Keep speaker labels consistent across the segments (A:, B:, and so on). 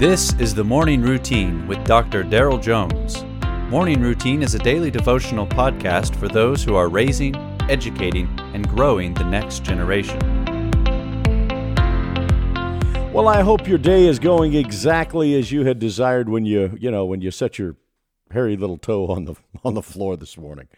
A: This is the Morning Routine with Dr. Daryl Jones. Morning Routine is a daily devotional podcast for those who are raising, educating, and growing the next generation.
B: Well, I hope your day is going exactly as you had desired when you, you know, when you set your hairy little toe on the on the floor this morning.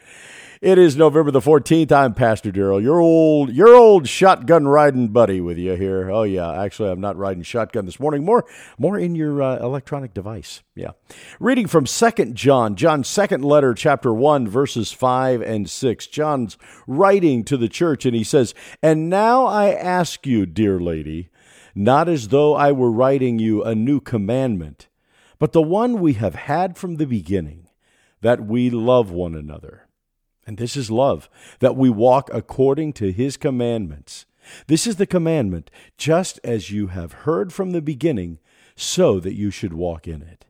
B: It is November the 14th. I'm Pastor Daryl, your old your old shotgun riding buddy with you here. Oh yeah, actually I'm not riding shotgun this morning. More more in your uh, electronic device. Yeah. Reading from 2nd John, John's second letter, chapter 1, verses 5 and 6. John's writing to the church and he says, "And now I ask you, dear lady, not as though I were writing you a new commandment, but the one we have had from the beginning, that we love one another." And this is love, that we walk according to his commandments. This is the commandment, just as you have heard from the beginning, so that you should walk in it.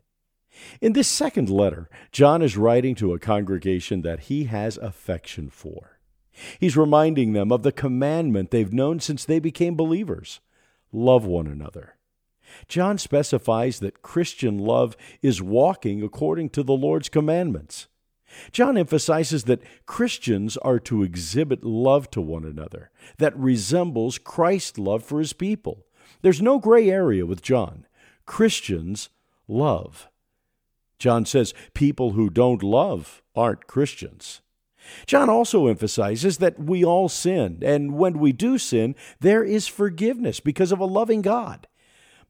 B: In this second letter, John is writing to a congregation that he has affection for. He's reminding them of the commandment they've known since they became believers love one another. John specifies that Christian love is walking according to the Lord's commandments. John emphasizes that Christians are to exhibit love to one another that resembles Christ's love for his people. There's no gray area with John. Christians love. John says people who don't love aren't Christians. John also emphasizes that we all sin, and when we do sin, there is forgiveness because of a loving God.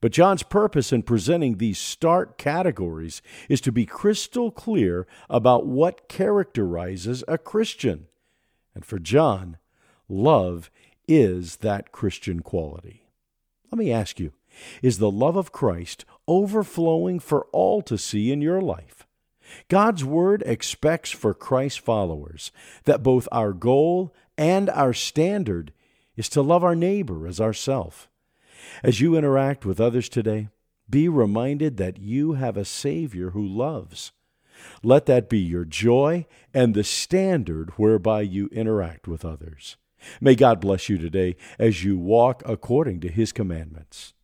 B: But John's purpose in presenting these stark categories is to be crystal clear about what characterizes a Christian. And for John, love is that Christian quality. Let me ask you is the love of Christ overflowing for all to see in your life? God's Word expects for Christ's followers that both our goal and our standard is to love our neighbor as ourself. As you interact with others today, be reminded that you have a Savior who loves. Let that be your joy and the standard whereby you interact with others. May God bless you today as you walk according to His commandments.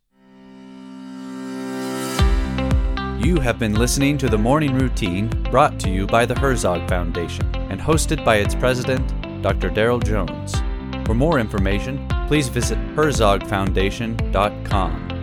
A: You have been listening to the Morning Routine brought to you by the Herzog Foundation and hosted by its president, Dr. Daryl Jones. For more information, please visit herzogfoundation.com.